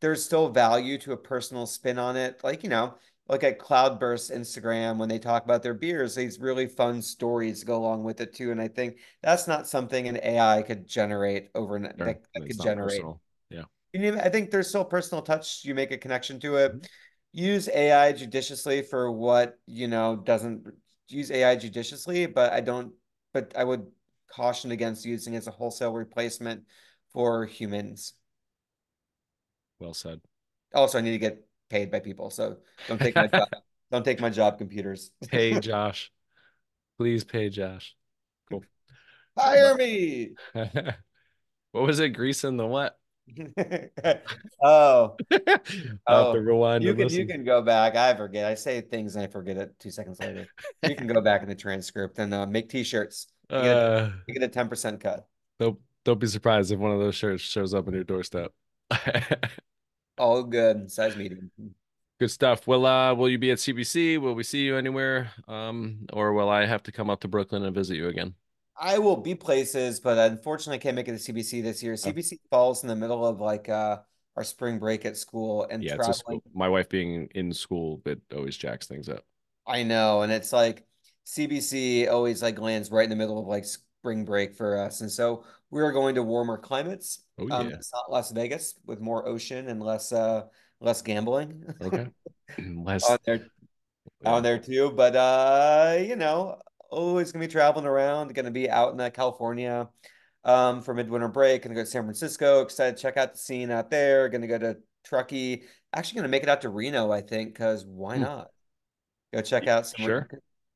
there's still value to a personal spin on it. Like, you know, look at Cloudburst Instagram when they talk about their beers, these really fun stories go along with it too. And I think that's not something an AI could generate overnight Sure. that, that could generate. personal. Yeah. I think there's still personal touch. You make a connection to it. Mhm. Use AI judiciously for what, you know, doesn't use AI judiciously, but I don't, but I would caution against using it as a wholesale replacement for humans. Well said. Also, I need to get paid by people, so don't take my job. Don't take my job, computers. hey, Josh. Please pay Josh. Cool. Hire me. what was it? Greasing the what? Oh, Oh, to rewind you can you can go back. I forget. I say things and I forget it two seconds later. You can go back in the transcript and uh, make t-shirts. You get a, Uh, you get a 10% cut. don't don't be surprised if one of those shirts shows up on your doorstep. All good. Size medium. Good stuff. Will uh will you be at CBC? Will we see you anywhere? Um, or will I have to come up to Brooklyn and visit you again? I will be places, but unfortunately I can't make it to CBC this year. Oh. CBC falls in the middle of like uh our spring break at school and Yeah, it's a traveling school. My wife being in school, it always jacks things up. I know, and it's like CBC always like lands right in the middle of like spring break for us, and so we are going to warmer climates. Oh Um, yeah. it's not Las Vegas with more ocean and less uh less gambling Okay. Less on there yeah. on there too. But uh, you know, always gonna be traveling around, gonna be out in uh, California um for midwinter break, gonna go to San Francisco, excited to check out the scene out there, gonna go to Truckee, actually gonna make it out to Reno, I think, because why Hmm. not? Go check out some Sure.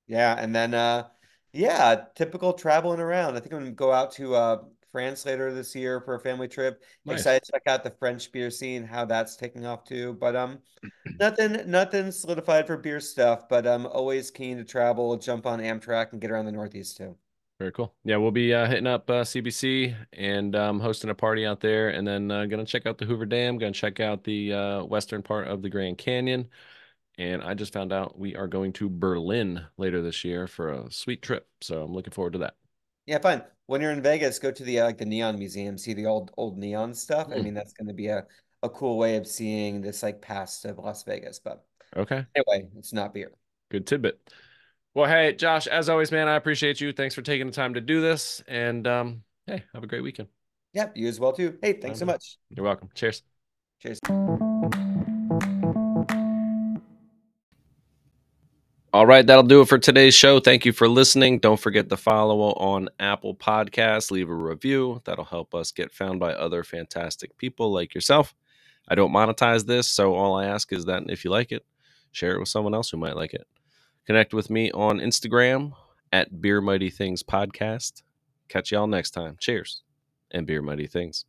yeah, and then uh yeah, typical traveling around. I think I'm gonna go out to uh France later this year for a family trip. Nice. Excited to check out the French beer scene, how that's taking off too. But um nothing nothing solidified for beer stuff, but I'm always keen to travel, jump on Amtrak and get around the Northeast too. Very cool. Yeah, we'll be uh, hitting up uh, CBC and um, hosting a party out there, and then uh, gonna check out the Hoover Dam. Gonna check out the uh, western part of the Grand Canyon, and I just found out we are going to Berlin later this year for a sweet trip. So I'm looking forward to that. Yeah, fine. When you're in Vegas, go to the uh, like the neon museum, see the old old neon stuff. I Mm. mean, that's going to be a a cool way of seeing this like past of Las Vegas. But Okay, anyway, it's not beer. good tidbit. Well, hey, Josh, as always, man, I appreciate you. Thanks for taking the time to do this, and um, hey, have a great weekend. Yep, you as well too. Hey, thanks so much. You're welcome. Cheers. Cheers. All right, that'll do it for today's show. Thank you for listening. Don't forget to follow on Apple Podcasts, leave a review. That'll help us get found by other fantastic people like yourself. I don't monetize this, so all I ask is that if you like it, share it with someone else who might like it. Connect with me on Instagram at Beer Mighty Things Podcast. Catch y'all next time. Cheers and Beer Mighty Things.